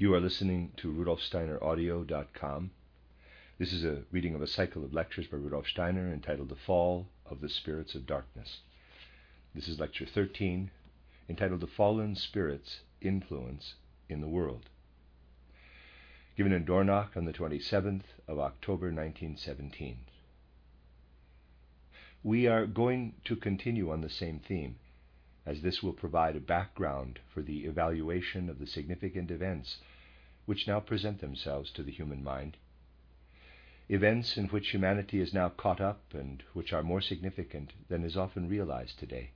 You are listening to rudolfsteineraudio.com. This is a reading of a cycle of lectures by Rudolf Steiner entitled The Fall of the Spirits of Darkness. This is lecture 13, entitled The Fallen Spirits' Influence in the World. Given in Dornach on the 27th of October 1917. We are going to continue on the same theme as this will provide a background for the evaluation of the significant events which now present themselves to the human mind. Events in which humanity is now caught up and which are more significant than is often realized today.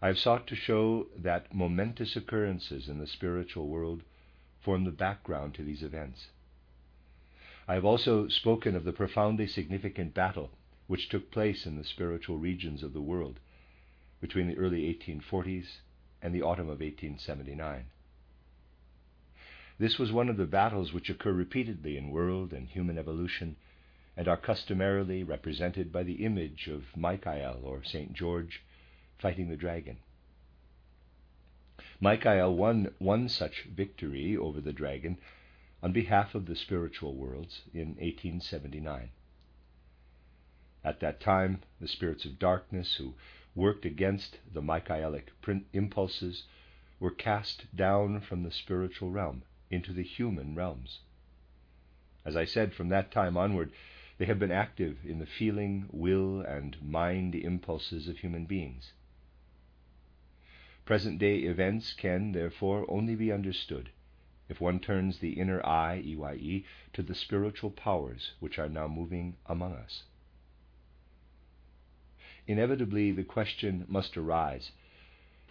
I have sought to show that momentous occurrences in the spiritual world form the background to these events. I have also spoken of the profoundly significant battle which took place in the spiritual regions of the world between the early 1840s and the autumn of 1879. This was one of the battles which occur repeatedly in world and human evolution and are customarily represented by the image of Michael or St. George fighting the dragon. Michael won one such victory over the dragon on behalf of the spiritual worlds in 1879. At that time, the spirits of darkness who worked against the Michaelic impulses were cast down from the spiritual realm into the human realms. As I said, from that time onward, they have been active in the feeling, will, and mind impulses of human beings. Present day events can, therefore, only be understood if one turns the inner eye, EYE, to the spiritual powers which are now moving among us inevitably the question must arise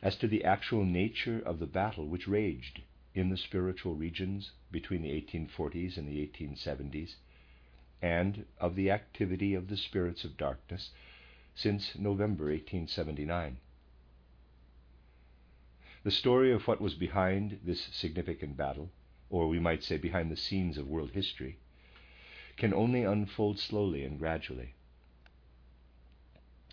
as to the actual nature of the battle which raged in the spiritual regions between the 1840s and the 1870s, and of the activity of the spirits of darkness since November 1879. The story of what was behind this significant battle, or we might say behind the scenes of world history, can only unfold slowly and gradually.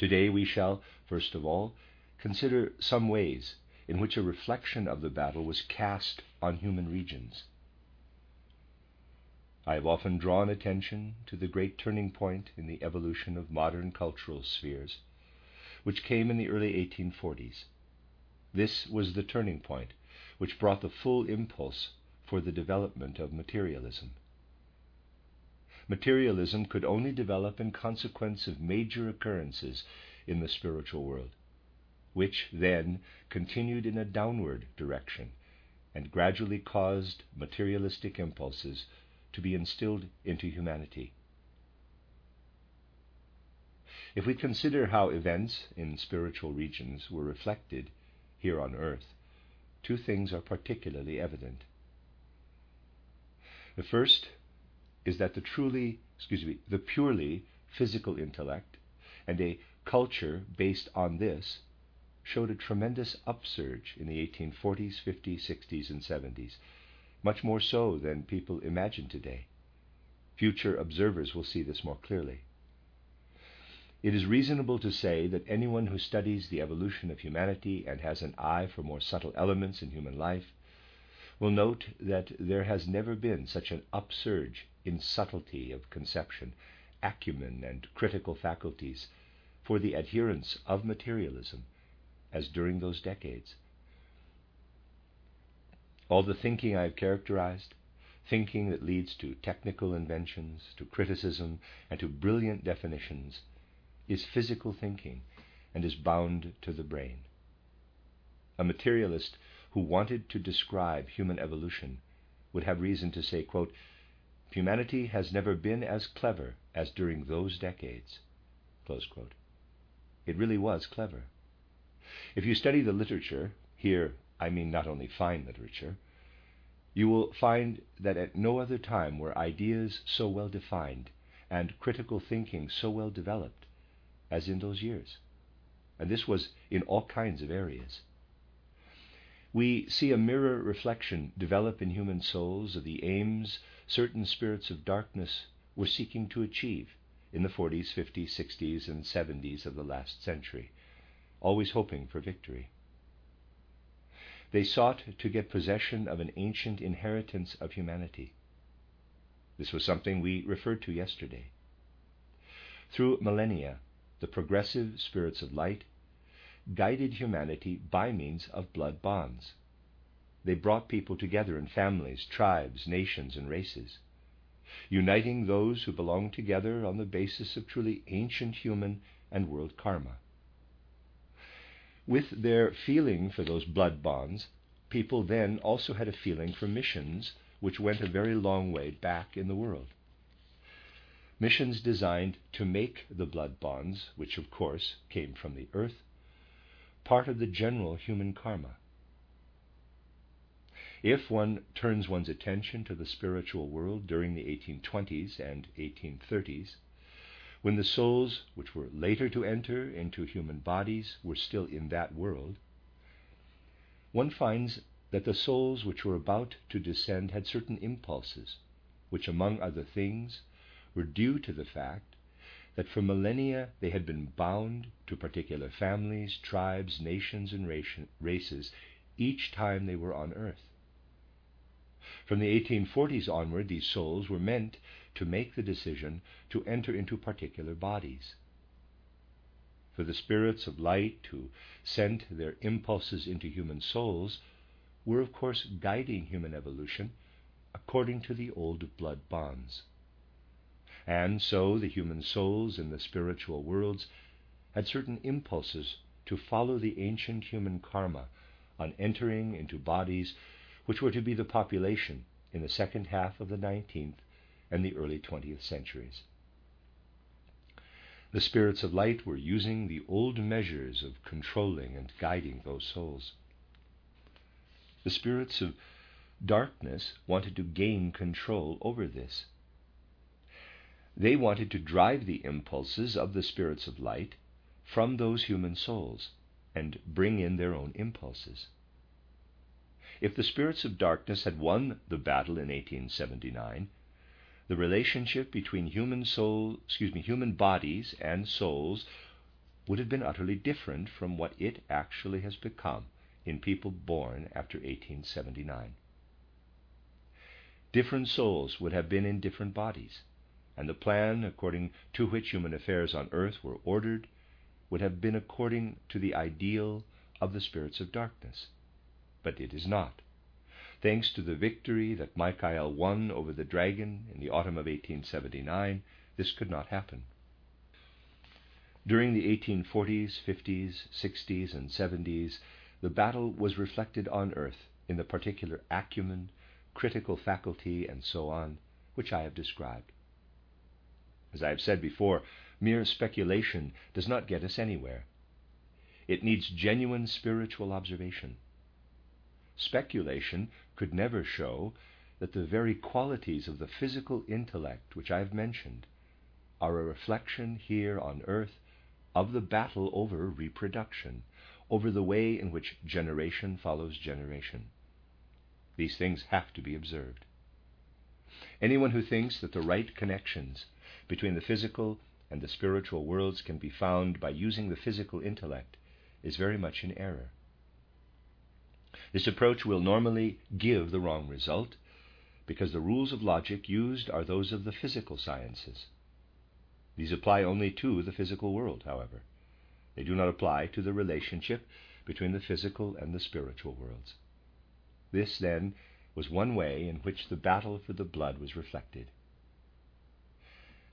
Today we shall, first of all, consider some ways in which a reflection of the battle was cast on human regions. I have often drawn attention to the great turning point in the evolution of modern cultural spheres, which came in the early 1840s. This was the turning point which brought the full impulse for the development of materialism. Materialism could only develop in consequence of major occurrences in the spiritual world, which then continued in a downward direction and gradually caused materialistic impulses to be instilled into humanity. If we consider how events in spiritual regions were reflected here on earth, two things are particularly evident. The first is that the truly, excuse me, the purely physical intellect and a culture based on this showed a tremendous upsurge in the 1840s, 50s, 60s, and 70s, much more so than people imagine today. Future observers will see this more clearly. It is reasonable to say that anyone who studies the evolution of humanity and has an eye for more subtle elements in human life will note that there has never been such an upsurge in subtlety of conception, acumen, and critical faculties for the adherents of materialism as during those decades. All the thinking I have characterized, thinking that leads to technical inventions, to criticism, and to brilliant definitions, is physical thinking and is bound to the brain. A materialist who wanted to describe human evolution would have reason to say, quote, Humanity has never been as clever as during those decades. It really was clever. If you study the literature, here I mean not only fine literature, you will find that at no other time were ideas so well defined and critical thinking so well developed as in those years. And this was in all kinds of areas we see a mirror reflection develop in human souls of the aims certain spirits of darkness were seeking to achieve in the 40s, 50s, 60s, and 70s of the last century, always hoping for victory. they sought to get possession of an ancient inheritance of humanity. This was something we referred to yesterday. Through millennia, the progressive spirits of light guided humanity by means of blood bonds. They brought people together in families, tribes, nations, and races, uniting those who belonged together on the basis of truly ancient human and world karma. With their feeling for those blood bonds, people then also had a feeling for missions which went a very long way back in the world. Missions designed to make the blood bonds, which of course came from the earth, part of the general human karma. If one turns one's attention to the spiritual world during the 1820s and 1830s, when the souls which were later to enter into human bodies were still in that world, one finds that the souls which were about to descend had certain impulses, which, among other things, were due to the fact that for millennia they had been bound to particular families, tribes, nations, and races each time they were on earth. From the 1840s onward, these souls were meant to make the decision to enter into particular bodies. For the spirits of light who sent their impulses into human souls were, of course, guiding human evolution according to the old blood bonds. And so the human souls in the spiritual worlds had certain impulses to follow the ancient human karma on entering into bodies which were to be the population in the second half of the 19th and the early 20th centuries. The spirits of light were using the old measures of controlling and guiding those souls. The spirits of darkness wanted to gain control over this. They wanted to drive the impulses of the spirits of light from those human souls and bring in their own impulses. If the spirits of darkness had won the battle in 1879, the relationship between human soul, excuse me, human bodies and souls would have been utterly different from what it actually has become in people born after 1879. Different souls would have been in different bodies, and the plan according to which human affairs on earth were ordered would have been according to the ideal of the spirits of darkness. But it is not. Thanks to the victory that Michael won over the dragon in the autumn of 1879, this could not happen. During the 1840s, 50s, 60s, and 70s, the battle was reflected on earth in the particular acumen, critical faculty, and so on, which I have described. As I have said before, mere speculation does not get us anywhere. It needs genuine spiritual observation. Speculation could never show that the very qualities of the physical intellect which I have mentioned are a reflection here on earth of the battle over reproduction, over the way in which generation follows generation. These things have to be observed. Anyone who thinks that the right connections between the physical and the spiritual worlds can be found by using the physical intellect is very much in error. This approach will normally give the wrong result because the rules of logic used are those of the physical sciences. These apply only to the physical world, however. They do not apply to the relationship between the physical and the spiritual worlds. This, then, was one way in which the battle for the blood was reflected.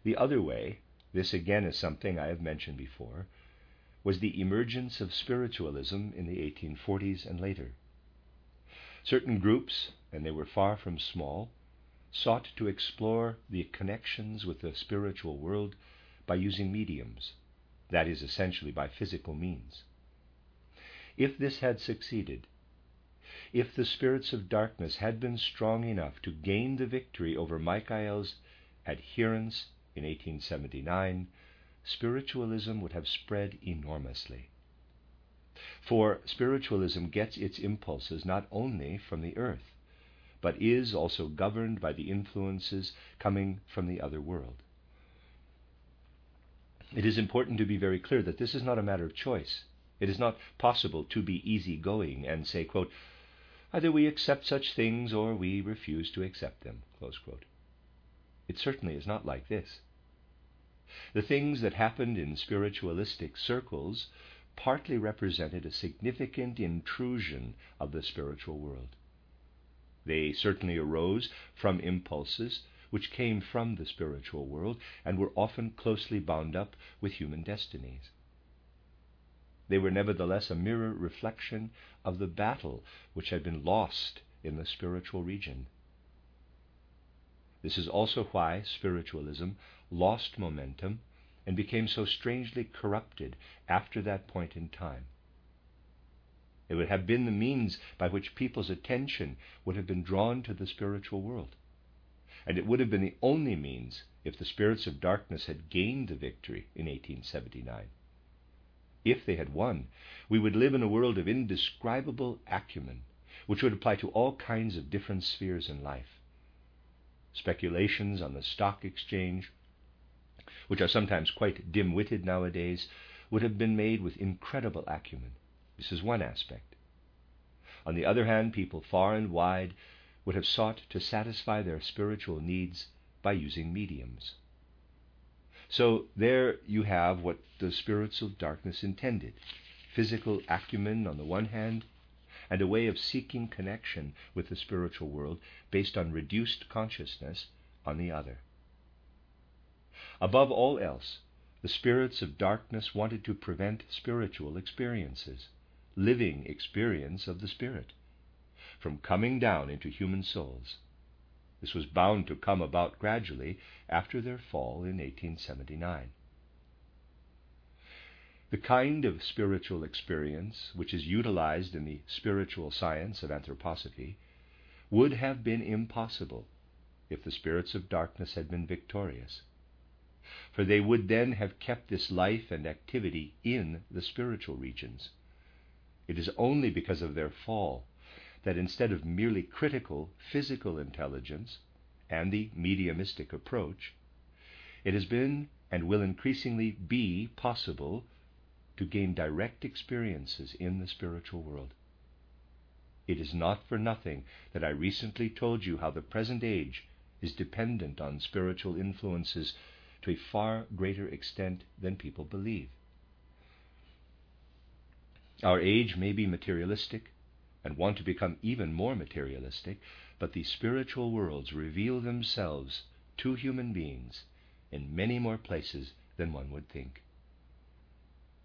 The other way, this again is something I have mentioned before, was the emergence of spiritualism in the 1840s and later. Certain groups, and they were far from small, sought to explore the connections with the spiritual world by using mediums, that is, essentially by physical means. If this had succeeded, if the spirits of darkness had been strong enough to gain the victory over Michael's adherents in 1879, spiritualism would have spread enormously. For spiritualism gets its impulses not only from the earth, but is also governed by the influences coming from the other world. It is important to be very clear that this is not a matter of choice. It is not possible to be easygoing and say, quote, Either we accept such things or we refuse to accept them. It certainly is not like this. The things that happened in spiritualistic circles partly represented a significant intrusion of the spiritual world. They certainly arose from impulses which came from the spiritual world and were often closely bound up with human destinies. They were nevertheless a mirror reflection of the battle which had been lost in the spiritual region. This is also why spiritualism lost momentum and became so strangely corrupted after that point in time. It would have been the means by which people's attention would have been drawn to the spiritual world. And it would have been the only means if the spirits of darkness had gained the victory in 1879. If they had won, we would live in a world of indescribable acumen, which would apply to all kinds of different spheres in life. Speculations on the stock exchange, which are sometimes quite dim witted nowadays, would have been made with incredible acumen. This is one aspect. On the other hand, people far and wide would have sought to satisfy their spiritual needs by using mediums. So there you have what the spirits of darkness intended physical acumen on the one hand, and a way of seeking connection with the spiritual world based on reduced consciousness on the other. Above all else, the spirits of darkness wanted to prevent spiritual experiences living experience of the Spirit from coming down into human souls. This was bound to come about gradually after their fall in 1879. The kind of spiritual experience which is utilized in the spiritual science of anthroposophy would have been impossible if the spirits of darkness had been victorious. For they would then have kept this life and activity in the spiritual regions. It is only because of their fall that instead of merely critical physical intelligence and the mediumistic approach, it has been and will increasingly be possible to gain direct experiences in the spiritual world. It is not for nothing that I recently told you how the present age is dependent on spiritual influences to a far greater extent than people believe. Our age may be materialistic and want to become even more materialistic, but the spiritual worlds reveal themselves to human beings in many more places than one would think.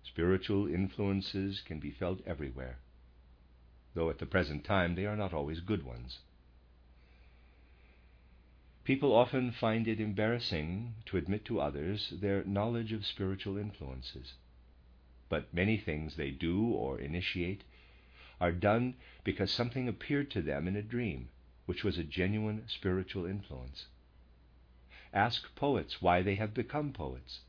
Spiritual influences can be felt everywhere, though at the present time they are not always good ones. People often find it embarrassing to admit to others their knowledge of spiritual influences but many things they do or initiate are done because something appeared to them in a dream, which was a genuine spiritual influence. Ask poets why they have become poets.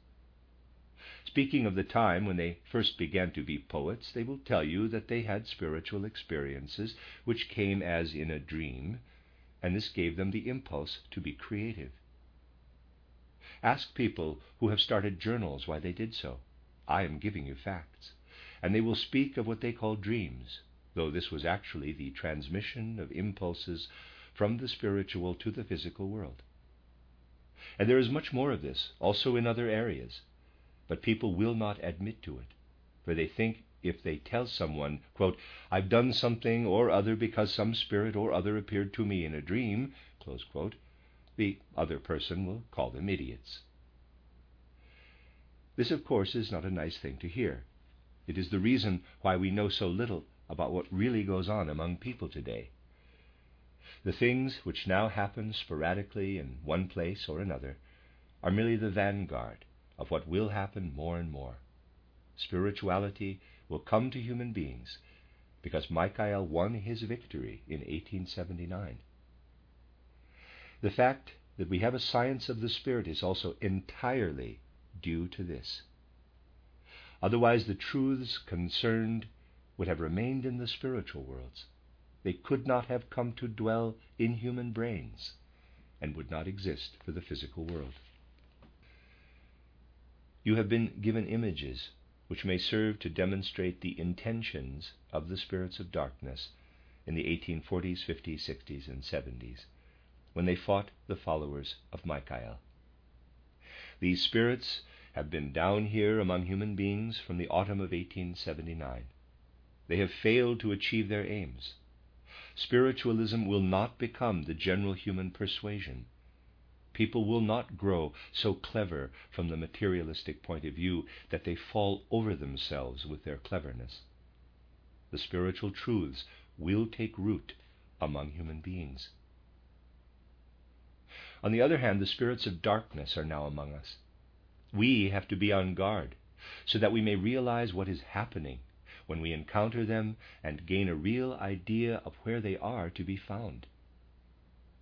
Speaking of the time when they first began to be poets, they will tell you that they had spiritual experiences which came as in a dream, and this gave them the impulse to be creative. Ask people who have started journals why they did so. I am giving you facts. And they will speak of what they call dreams, though this was actually the transmission of impulses from the spiritual to the physical world. And there is much more of this, also in other areas, but people will not admit to it, for they think if they tell someone, quote, I've done something or other because some spirit or other appeared to me in a dream, quote, the other person will call them idiots. This, of course, is not a nice thing to hear. It is the reason why we know so little about what really goes on among people today. The things which now happen sporadically in one place or another are merely the vanguard of what will happen more and more. Spirituality will come to human beings because Michael won his victory in 1879. The fact that we have a science of the Spirit is also entirely due to this. Otherwise, the truths concerned would have remained in the spiritual worlds. They could not have come to dwell in human brains and would not exist for the physical world. You have been given images which may serve to demonstrate the intentions of the spirits of darkness in the 1840s, 50s, 60s, and 70s when they fought the followers of Michael. These spirits have been down here among human beings from the autumn of 1879. They have failed to achieve their aims. Spiritualism will not become the general human persuasion. People will not grow so clever from the materialistic point of view that they fall over themselves with their cleverness. The spiritual truths will take root among human beings. On the other hand, the spirits of darkness are now among us. We have to be on guard so that we may realize what is happening when we encounter them and gain a real idea of where they are to be found.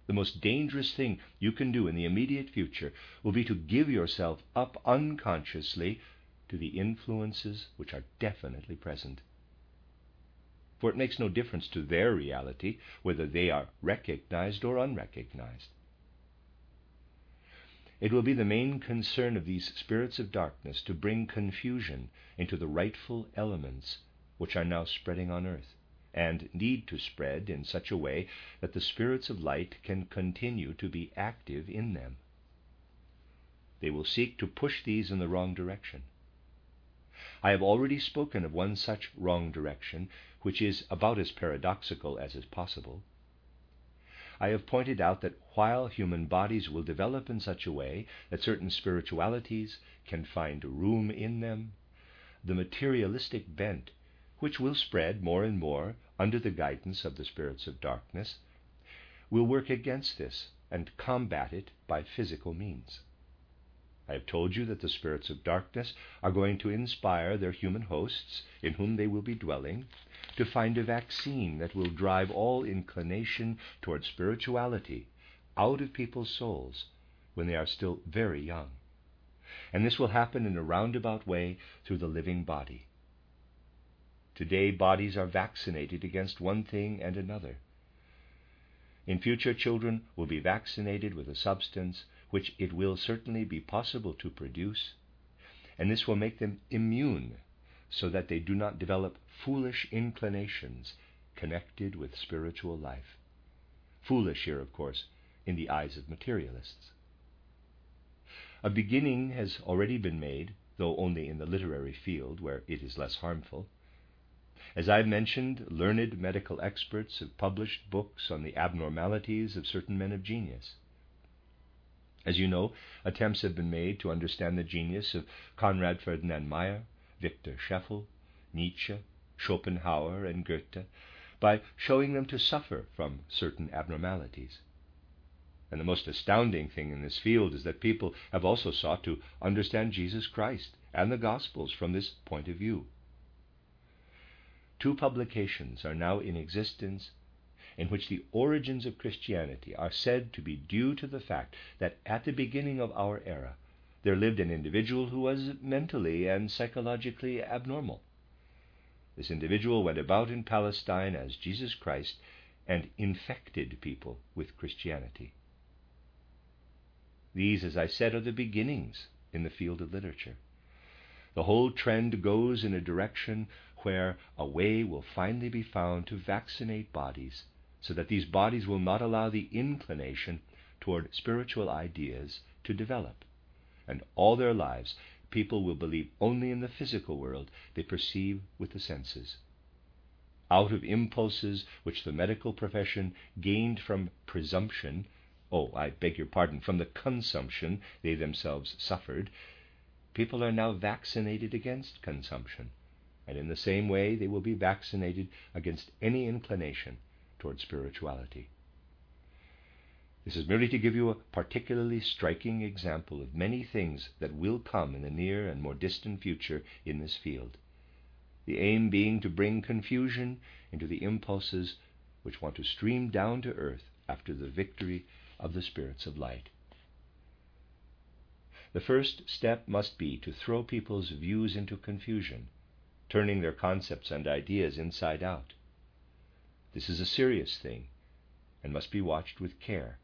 The most dangerous thing you can do in the immediate future will be to give yourself up unconsciously to the influences which are definitely present. For it makes no difference to their reality whether they are recognized or unrecognized. It will be the main concern of these spirits of darkness to bring confusion into the rightful elements which are now spreading on earth, and need to spread in such a way that the spirits of light can continue to be active in them. They will seek to push these in the wrong direction. I have already spoken of one such wrong direction, which is about as paradoxical as is possible. I have pointed out that while human bodies will develop in such a way that certain spiritualities can find room in them, the materialistic bent, which will spread more and more under the guidance of the spirits of darkness, will work against this and combat it by physical means. I have told you that the spirits of darkness are going to inspire their human hosts, in whom they will be dwelling, to find a vaccine that will drive all inclination toward spirituality out of people's souls when they are still very young. And this will happen in a roundabout way through the living body. Today, bodies are vaccinated against one thing and another. In future, children will be vaccinated with a substance which it will certainly be possible to produce, and this will make them immune so that they do not develop foolish inclinations connected with spiritual life. Foolish here, of course, in the eyes of materialists. A beginning has already been made, though only in the literary field, where it is less harmful. As I mentioned, learned medical experts have published books on the abnormalities of certain men of genius. As you know, attempts have been made to understand the genius of Conrad Ferdinand Meyer, Victor Scheffel, Nietzsche, Schopenhauer, and Goethe by showing them to suffer from certain abnormalities. And the most astounding thing in this field is that people have also sought to understand Jesus Christ and the Gospels from this point of view. Two publications are now in existence in which the origins of Christianity are said to be due to the fact that at the beginning of our era, there lived an individual who was mentally and psychologically abnormal. This individual went about in Palestine as Jesus Christ and infected people with Christianity. These, as I said, are the beginnings in the field of literature. The whole trend goes in a direction where a way will finally be found to vaccinate bodies so that these bodies will not allow the inclination toward spiritual ideas to develop and all their lives people will believe only in the physical world they perceive with the senses. Out of impulses which the medical profession gained from presumption, oh, I beg your pardon, from the consumption they themselves suffered, people are now vaccinated against consumption, and in the same way they will be vaccinated against any inclination toward spirituality. This is merely to give you a particularly striking example of many things that will come in the near and more distant future in this field. The aim being to bring confusion into the impulses which want to stream down to earth after the victory of the spirits of light. The first step must be to throw people's views into confusion, turning their concepts and ideas inside out. This is a serious thing and must be watched with care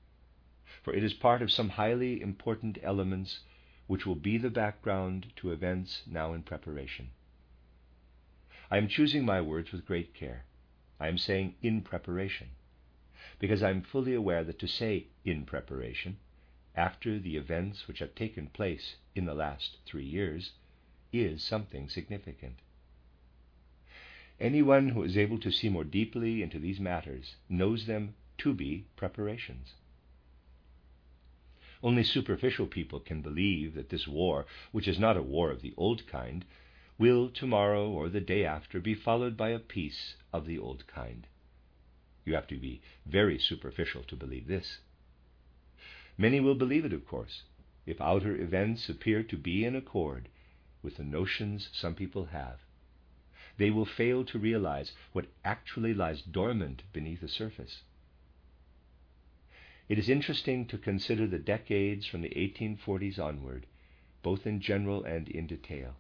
for it is part of some highly important elements which will be the background to events now in preparation. I am choosing my words with great care, I am saying in preparation, because I am fully aware that to say in preparation, after the events which have taken place in the last three years, is something significant. Anyone who is able to see more deeply into these matters knows them to be preparations. Only superficial people can believe that this war, which is not a war of the old kind, will tomorrow or the day after be followed by a peace of the old kind. You have to be very superficial to believe this. Many will believe it, of course, if outer events appear to be in accord with the notions some people have. They will fail to realize what actually lies dormant beneath the surface. It is interesting to consider the decades from the 1840s onward, both in general and in detail.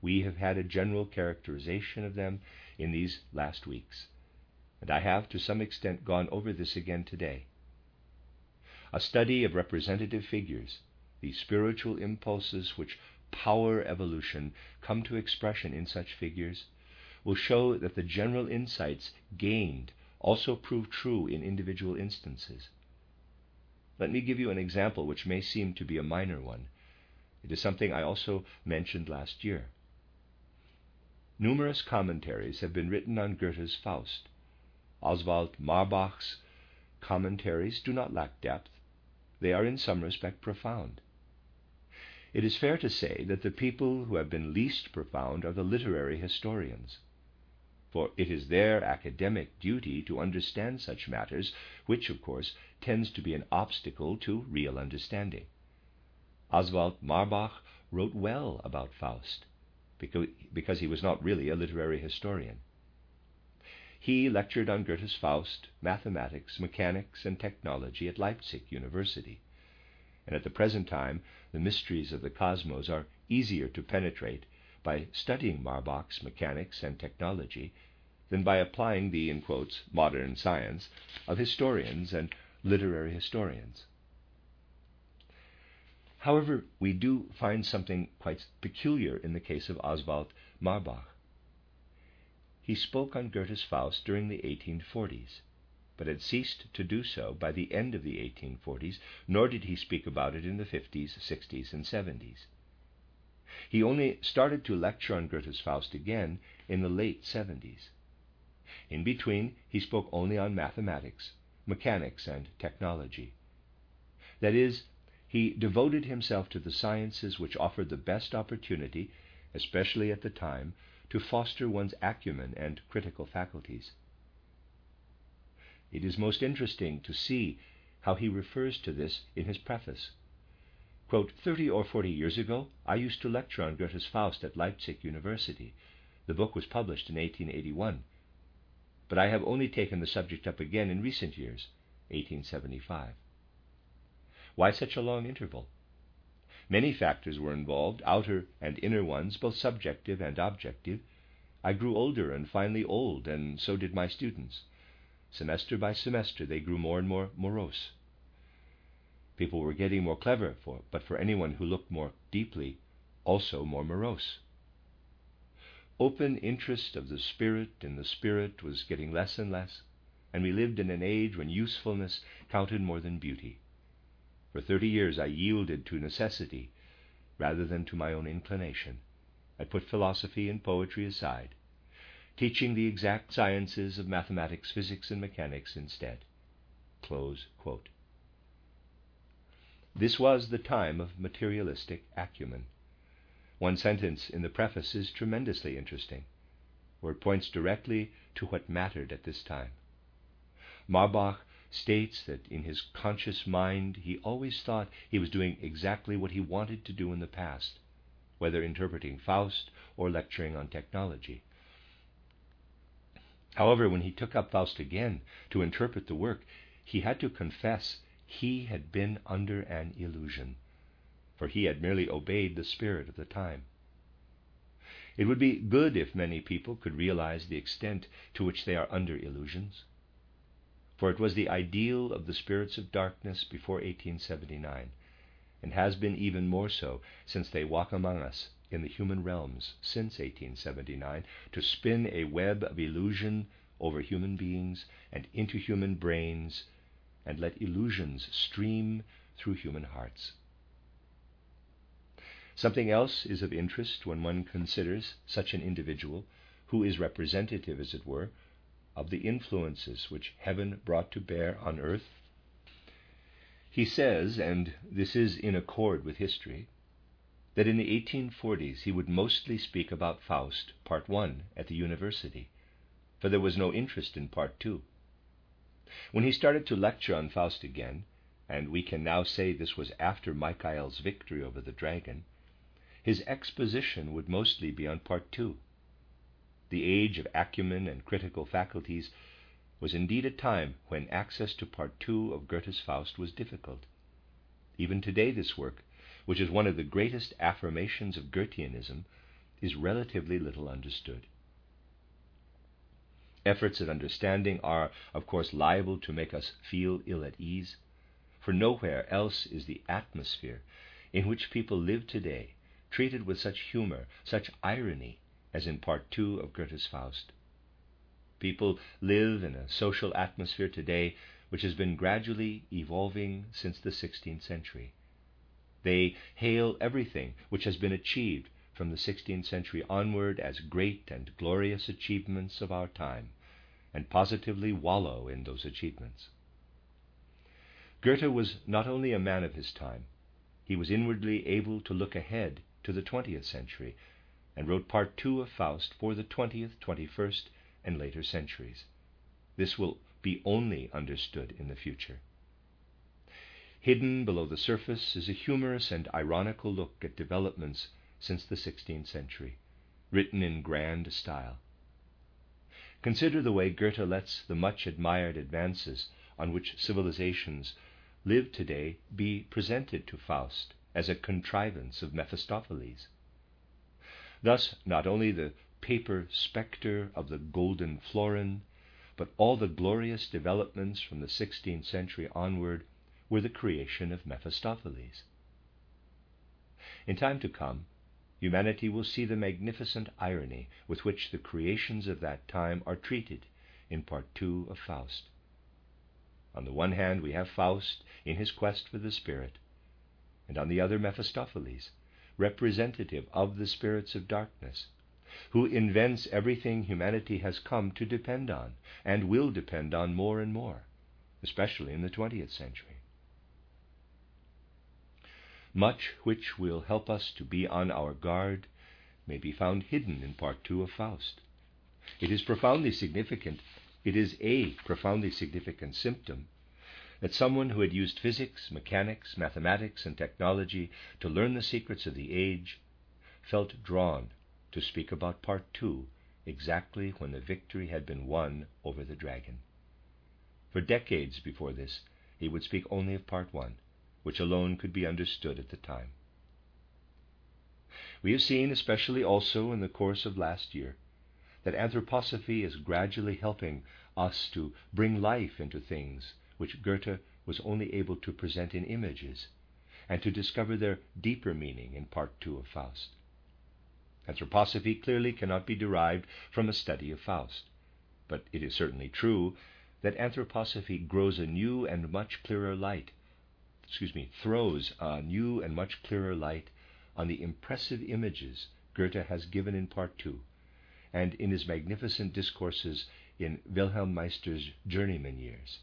We have had a general characterization of them in these last weeks, and I have to some extent gone over this again today. A study of representative figures, the spiritual impulses which power evolution come to expression in such figures, will show that the general insights gained also prove true in individual instances. Let me give you an example which may seem to be a minor one. It is something I also mentioned last year. Numerous commentaries have been written on Goethe's Faust. Oswald Marbach's commentaries do not lack depth. They are in some respect profound. It is fair to say that the people who have been least profound are the literary historians for it is their academic duty to understand such matters, which, of course, tends to be an obstacle to real understanding. Oswald Marbach wrote well about Faust, because he was not really a literary historian. He lectured on Goethe's Faust, mathematics, mechanics, and technology at Leipzig University. And at the present time, the mysteries of the cosmos are easier to penetrate by studying Marbach's mechanics and technology than by applying the, in quotes, modern science of historians and literary historians. However, we do find something quite peculiar in the case of Oswald Marbach. He spoke on Goethe's Faust during the 1840s, but had ceased to do so by the end of the 1840s, nor did he speak about it in the 50s, 60s, and 70s. He only started to lecture on Goethe's Faust again in the late 70s. In between, he spoke only on mathematics, mechanics, and technology. That is, he devoted himself to the sciences which offered the best opportunity, especially at the time, to foster one's acumen and critical faculties. It is most interesting to see how he refers to this in his preface. Quote, Thirty or forty years ago, I used to lecture on Goethe's Faust at Leipzig University. The book was published in 1881 but I have only taken the subject up again in recent years, 1875. Why such a long interval? Many factors were involved, outer and inner ones, both subjective and objective. I grew older and finally old, and so did my students. Semester by semester, they grew more and more morose. People were getting more clever, for, but for anyone who looked more deeply, also more morose open interest of the spirit in the spirit was getting less and less, and we lived in an age when usefulness counted more than beauty. For thirty years I yielded to necessity rather than to my own inclination. I put philosophy and poetry aside, teaching the exact sciences of mathematics, physics, and mechanics instead. This was the time of materialistic acumen. One sentence in the preface is tremendously interesting, where it points directly to what mattered at this time. Marbach states that in his conscious mind he always thought he was doing exactly what he wanted to do in the past, whether interpreting Faust or lecturing on technology. However, when he took up Faust again to interpret the work, he had to confess he had been under an illusion for he had merely obeyed the spirit of the time. It would be good if many people could realize the extent to which they are under illusions, for it was the ideal of the spirits of darkness before 1879, and has been even more so since they walk among us in the human realms since 1879 to spin a web of illusion over human beings and into human brains, and let illusions stream through human hearts. Something else is of interest when one considers such an individual, who is representative, as it were, of the influences which heaven brought to bear on earth. He says, and this is in accord with history, that in the 1840s he would mostly speak about Faust, Part 1, at the university, for there was no interest in Part 2. When he started to lecture on Faust again, and we can now say this was after Michael's victory over the dragon, his exposition would mostly be on Part 2. The age of acumen and critical faculties was indeed a time when access to Part 2 of Goethe's Faust was difficult. Even today, this work, which is one of the greatest affirmations of Goetheanism, is relatively little understood. Efforts at understanding are, of course, liable to make us feel ill at ease, for nowhere else is the atmosphere in which people live today treated with such humor, such irony, as in Part Two of Goethe's Faust. People live in a social atmosphere today which has been gradually evolving since the 16th century. They hail everything which has been achieved from the 16th century onward as great and glorious achievements of our time, and positively wallow in those achievements. Goethe was not only a man of his time, he was inwardly able to look ahead to the 20th century and wrote part two of Faust for the 20th, 21st, and later centuries. This will be only understood in the future. Hidden below the surface is a humorous and ironical look at developments since the 16th century, written in grand style. Consider the way Goethe lets the much admired advances on which civilizations live today be presented to Faust as a contrivance of Mephistopheles. Thus, not only the paper spectre of the golden florin, but all the glorious developments from the 16th century onward were the creation of Mephistopheles. In time to come, humanity will see the magnificent irony with which the creations of that time are treated in Part Two of Faust. On the one hand, we have Faust in his quest for the spirit, and on the other, Mephistopheles, representative of the spirits of darkness, who invents everything humanity has come to depend on and will depend on more and more, especially in the 20th century. Much which will help us to be on our guard may be found hidden in Part Two of Faust. It is profoundly significant, it is a profoundly significant symptom that someone who had used physics, mechanics, mathematics, and technology to learn the secrets of the age felt drawn to speak about Part Two exactly when the victory had been won over the dragon. For decades before this, he would speak only of Part One which alone could be understood at the time. We have seen, especially also in the course of last year, that anthroposophy is gradually helping us to bring life into things which Goethe was only able to present in images, and to discover their deeper meaning in Part Two of Faust. Anthroposophy clearly cannot be derived from a study of Faust, but it is certainly true that anthroposophy grows a new and much clearer light excuse me, throws a new and much clearer light on the impressive images Goethe has given in Part Two and in his magnificent discourses in Wilhelm Meister's journeyman years.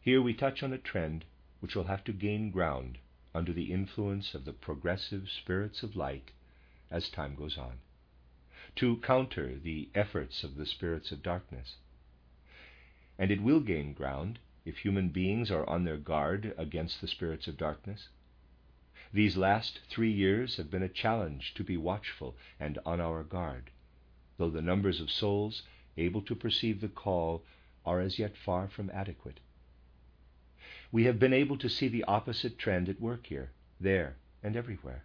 Here we touch on a trend which will have to gain ground under the influence of the progressive spirits of light as time goes on, to counter the efforts of the spirits of darkness. And it will gain ground if human beings are on their guard against the spirits of darkness. These last three years have been a challenge to be watchful and on our guard, though the numbers of souls able to perceive the call are as yet far from adequate. We have been able to see the opposite trend at work here, there, and everywhere.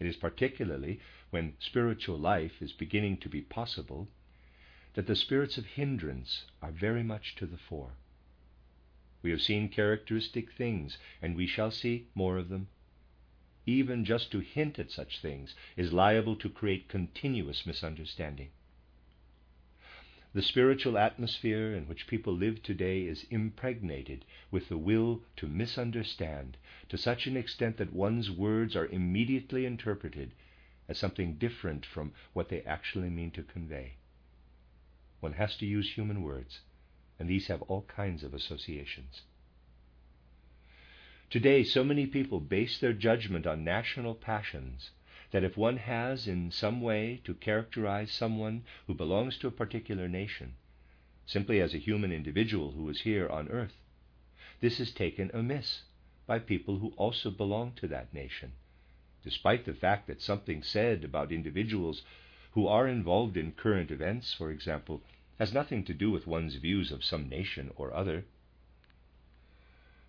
It is particularly when spiritual life is beginning to be possible that the spirits of hindrance are very much to the fore. We have seen characteristic things, and we shall see more of them. Even just to hint at such things is liable to create continuous misunderstanding. The spiritual atmosphere in which people live today is impregnated with the will to misunderstand to such an extent that one's words are immediately interpreted as something different from what they actually mean to convey. One has to use human words, and these have all kinds of associations. Today, so many people base their judgment on national passions that if one has in some way to characterize someone who belongs to a particular nation, simply as a human individual who is here on earth, this is taken amiss by people who also belong to that nation, despite the fact that something said about individuals who are involved in current events, for example, has nothing to do with one's views of some nation or other.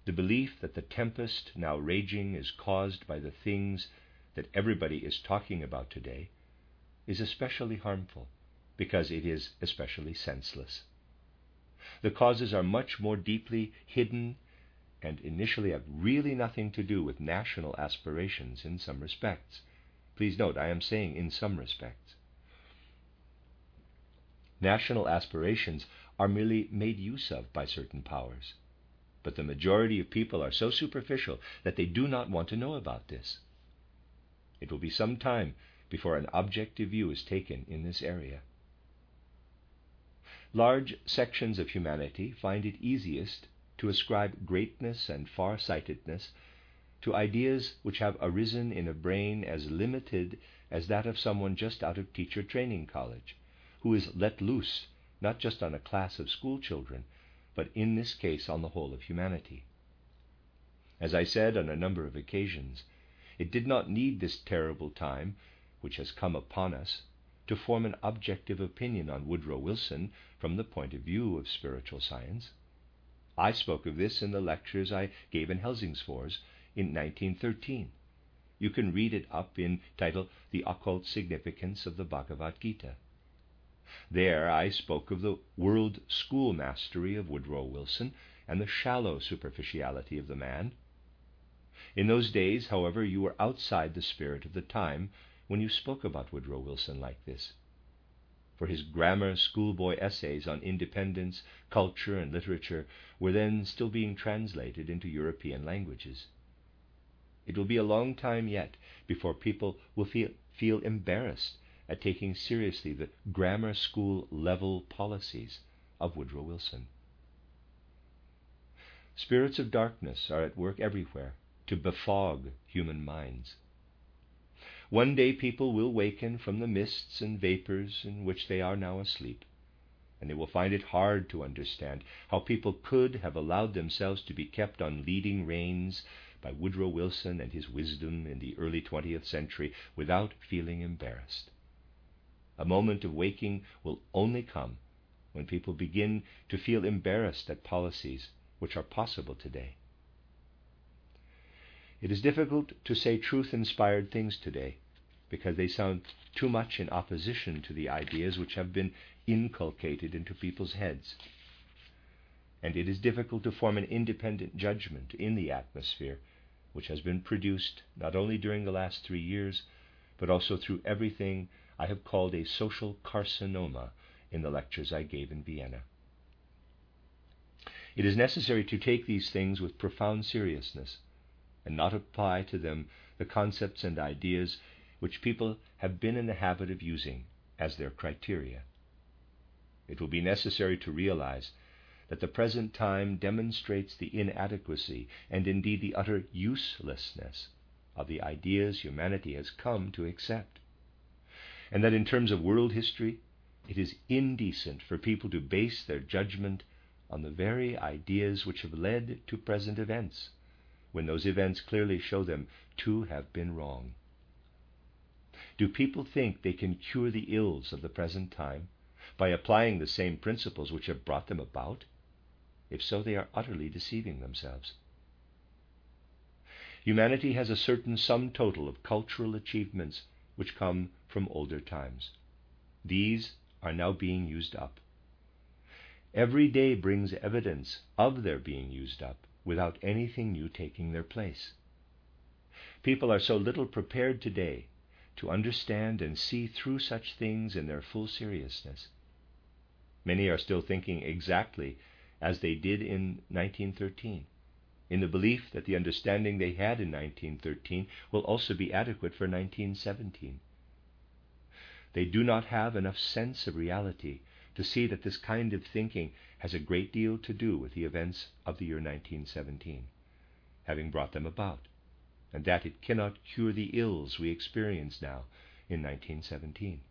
The belief that the tempest now raging is caused by the things that everybody is talking about today is especially harmful because it is especially senseless. The causes are much more deeply hidden and initially have really nothing to do with national aspirations in some respects. Please note, I am saying in some respects. National aspirations are merely made use of by certain powers. But the majority of people are so superficial that they do not want to know about this. It will be some time before an objective view is taken in this area. Large sections of humanity find it easiest to ascribe greatness and far sightedness to ideas which have arisen in a brain as limited as that of someone just out of teacher training college who is let loose not just on a class of school children, but in this case on the whole of humanity. As I said on a number of occasions, it did not need this terrible time which has come upon us to form an objective opinion on Woodrow Wilson from the point of view of spiritual science. I spoke of this in the lectures I gave in Helsingfors in 1913. You can read it up in title The Occult Significance of the Bhagavad Gita. There I spoke of the world school mastery of Woodrow Wilson and the shallow superficiality of the man. In those days, however, you were outside the spirit of the time when you spoke about Woodrow Wilson like this. For his grammar schoolboy essays on independence, culture, and literature were then still being translated into European languages. It will be a long time yet before people will feel, feel embarrassed at taking seriously the grammar school level policies of Woodrow Wilson. Spirits of darkness are at work everywhere to befog human minds. One day people will waken from the mists and vapors in which they are now asleep, and they will find it hard to understand how people could have allowed themselves to be kept on leading reins by Woodrow Wilson and his wisdom in the early 20th century without feeling embarrassed. A moment of waking will only come when people begin to feel embarrassed at policies which are possible today. It is difficult to say truth inspired things today because they sound too much in opposition to the ideas which have been inculcated into people's heads. And it is difficult to form an independent judgment in the atmosphere which has been produced not only during the last three years, but also through everything I have called a social carcinoma in the lectures I gave in Vienna. It is necessary to take these things with profound seriousness and not apply to them the concepts and ideas which people have been in the habit of using as their criteria. It will be necessary to realize that the present time demonstrates the inadequacy and indeed the utter uselessness of the ideas humanity has come to accept and that in terms of world history, it is indecent for people to base their judgment on the very ideas which have led to present events, when those events clearly show them to have been wrong. Do people think they can cure the ills of the present time by applying the same principles which have brought them about? If so, they are utterly deceiving themselves. Humanity has a certain sum total of cultural achievements which come from older times. These are now being used up. Every day brings evidence of their being used up without anything new taking their place. People are so little prepared today to understand and see through such things in their full seriousness. Many are still thinking exactly as they did in 1913, in the belief that the understanding they had in 1913 will also be adequate for 1917. They do not have enough sense of reality to see that this kind of thinking has a great deal to do with the events of the year 1917, having brought them about, and that it cannot cure the ills we experience now in 1917.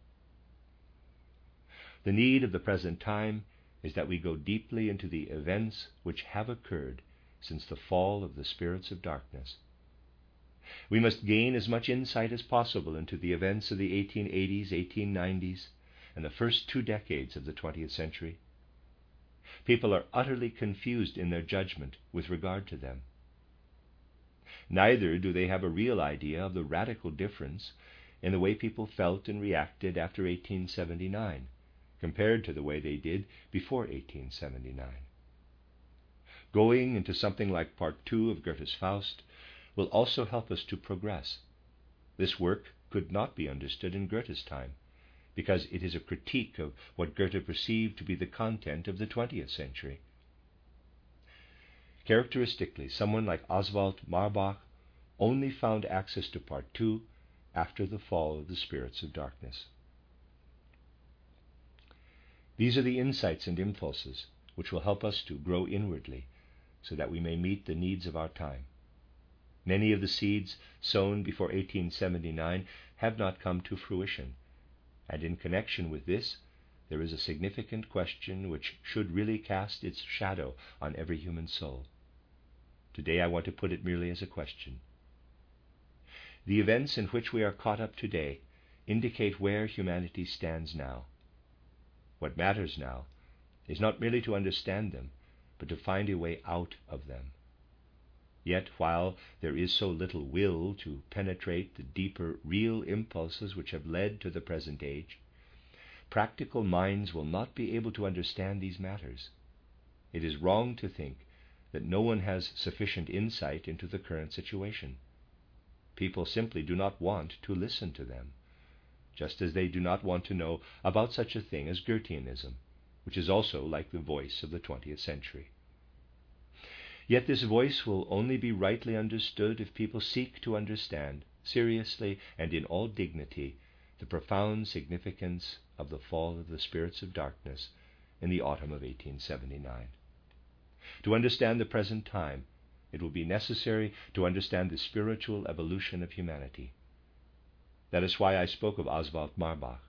The need of the present time is that we go deeply into the events which have occurred since the fall of the spirits of darkness. We must gain as much insight as possible into the events of the 1880s, 1890s, and the first two decades of the 20th century. People are utterly confused in their judgment with regard to them. Neither do they have a real idea of the radical difference in the way people felt and reacted after 1879 compared to the way they did before 1879. Going into something like part two of Goethe's Faust will also help us to progress. This work could not be understood in Goethe's time, because it is a critique of what Goethe perceived to be the content of the 20th century. Characteristically, someone like Oswald Marbach only found access to part two after the fall of the spirits of darkness. These are the insights and impulses which will help us to grow inwardly so that we may meet the needs of our time. Many of the seeds sown before 1879 have not come to fruition, and in connection with this, there is a significant question which should really cast its shadow on every human soul. Today I want to put it merely as a question. The events in which we are caught up today indicate where humanity stands now. What matters now is not merely to understand them, but to find a way out of them. Yet, while there is so little will to penetrate the deeper, real impulses which have led to the present age, practical minds will not be able to understand these matters. It is wrong to think that no one has sufficient insight into the current situation. People simply do not want to listen to them just as they do not want to know about such a thing as Goetheanism, which is also like the voice of the 20th century. Yet this voice will only be rightly understood if people seek to understand, seriously and in all dignity, the profound significance of the fall of the spirits of darkness in the autumn of 1879. To understand the present time, it will be necessary to understand the spiritual evolution of humanity. That is why I spoke of Oswald Marbach,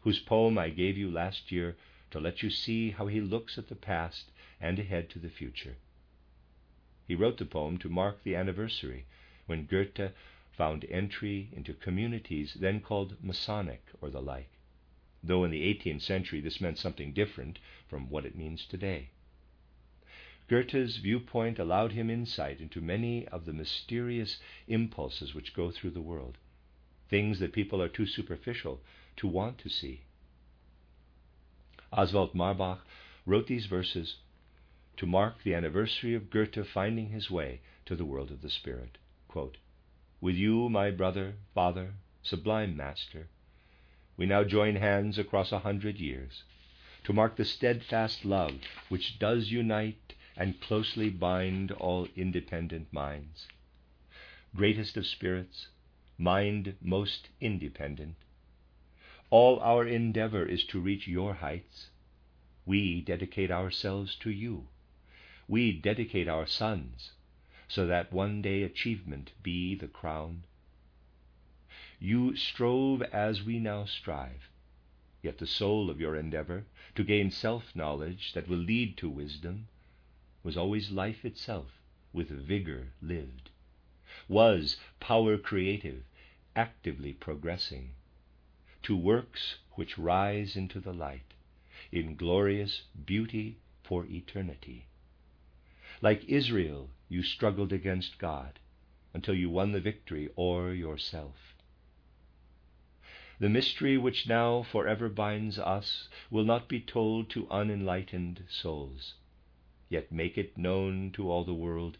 whose poem I gave you last year to let you see how he looks at the past and ahead to the future. He wrote the poem to mark the anniversary when Goethe found entry into communities then called Masonic or the like, though in the 18th century this meant something different from what it means today. Goethe's viewpoint allowed him insight into many of the mysterious impulses which go through the world things that people are too superficial to want to see. Oswald Marbach wrote these verses to mark the anniversary of Goethe finding his way to the world of the Spirit. Quote, With you, my brother, father, sublime master, we now join hands across a hundred years to mark the steadfast love which does unite and closely bind all independent minds. Greatest of spirits, mind most independent. All our endeavor is to reach your heights. We dedicate ourselves to you. We dedicate our sons, so that one day achievement be the crown. You strove as we now strive, yet the soul of your endeavor, to gain self knowledge that will lead to wisdom, was always life itself with vigor lived was power creative, actively progressing, to works which rise into the light, in glorious beauty for eternity. Like Israel, you struggled against God until you won the victory o'er yourself. The mystery which now forever binds us will not be told to unenlightened souls, yet make it known to all the world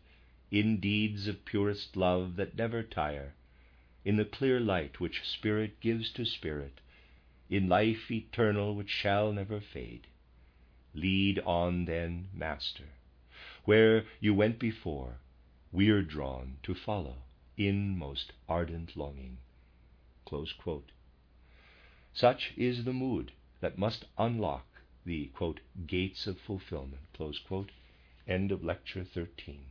in deeds of purest love that never tire, in the clear light which Spirit gives to Spirit, in life eternal which shall never fade. Lead on then, Master. Where you went before, we're drawn to follow in most ardent longing. Such is the mood that must unlock the quote, gates of fulfillment. End of lecture 13.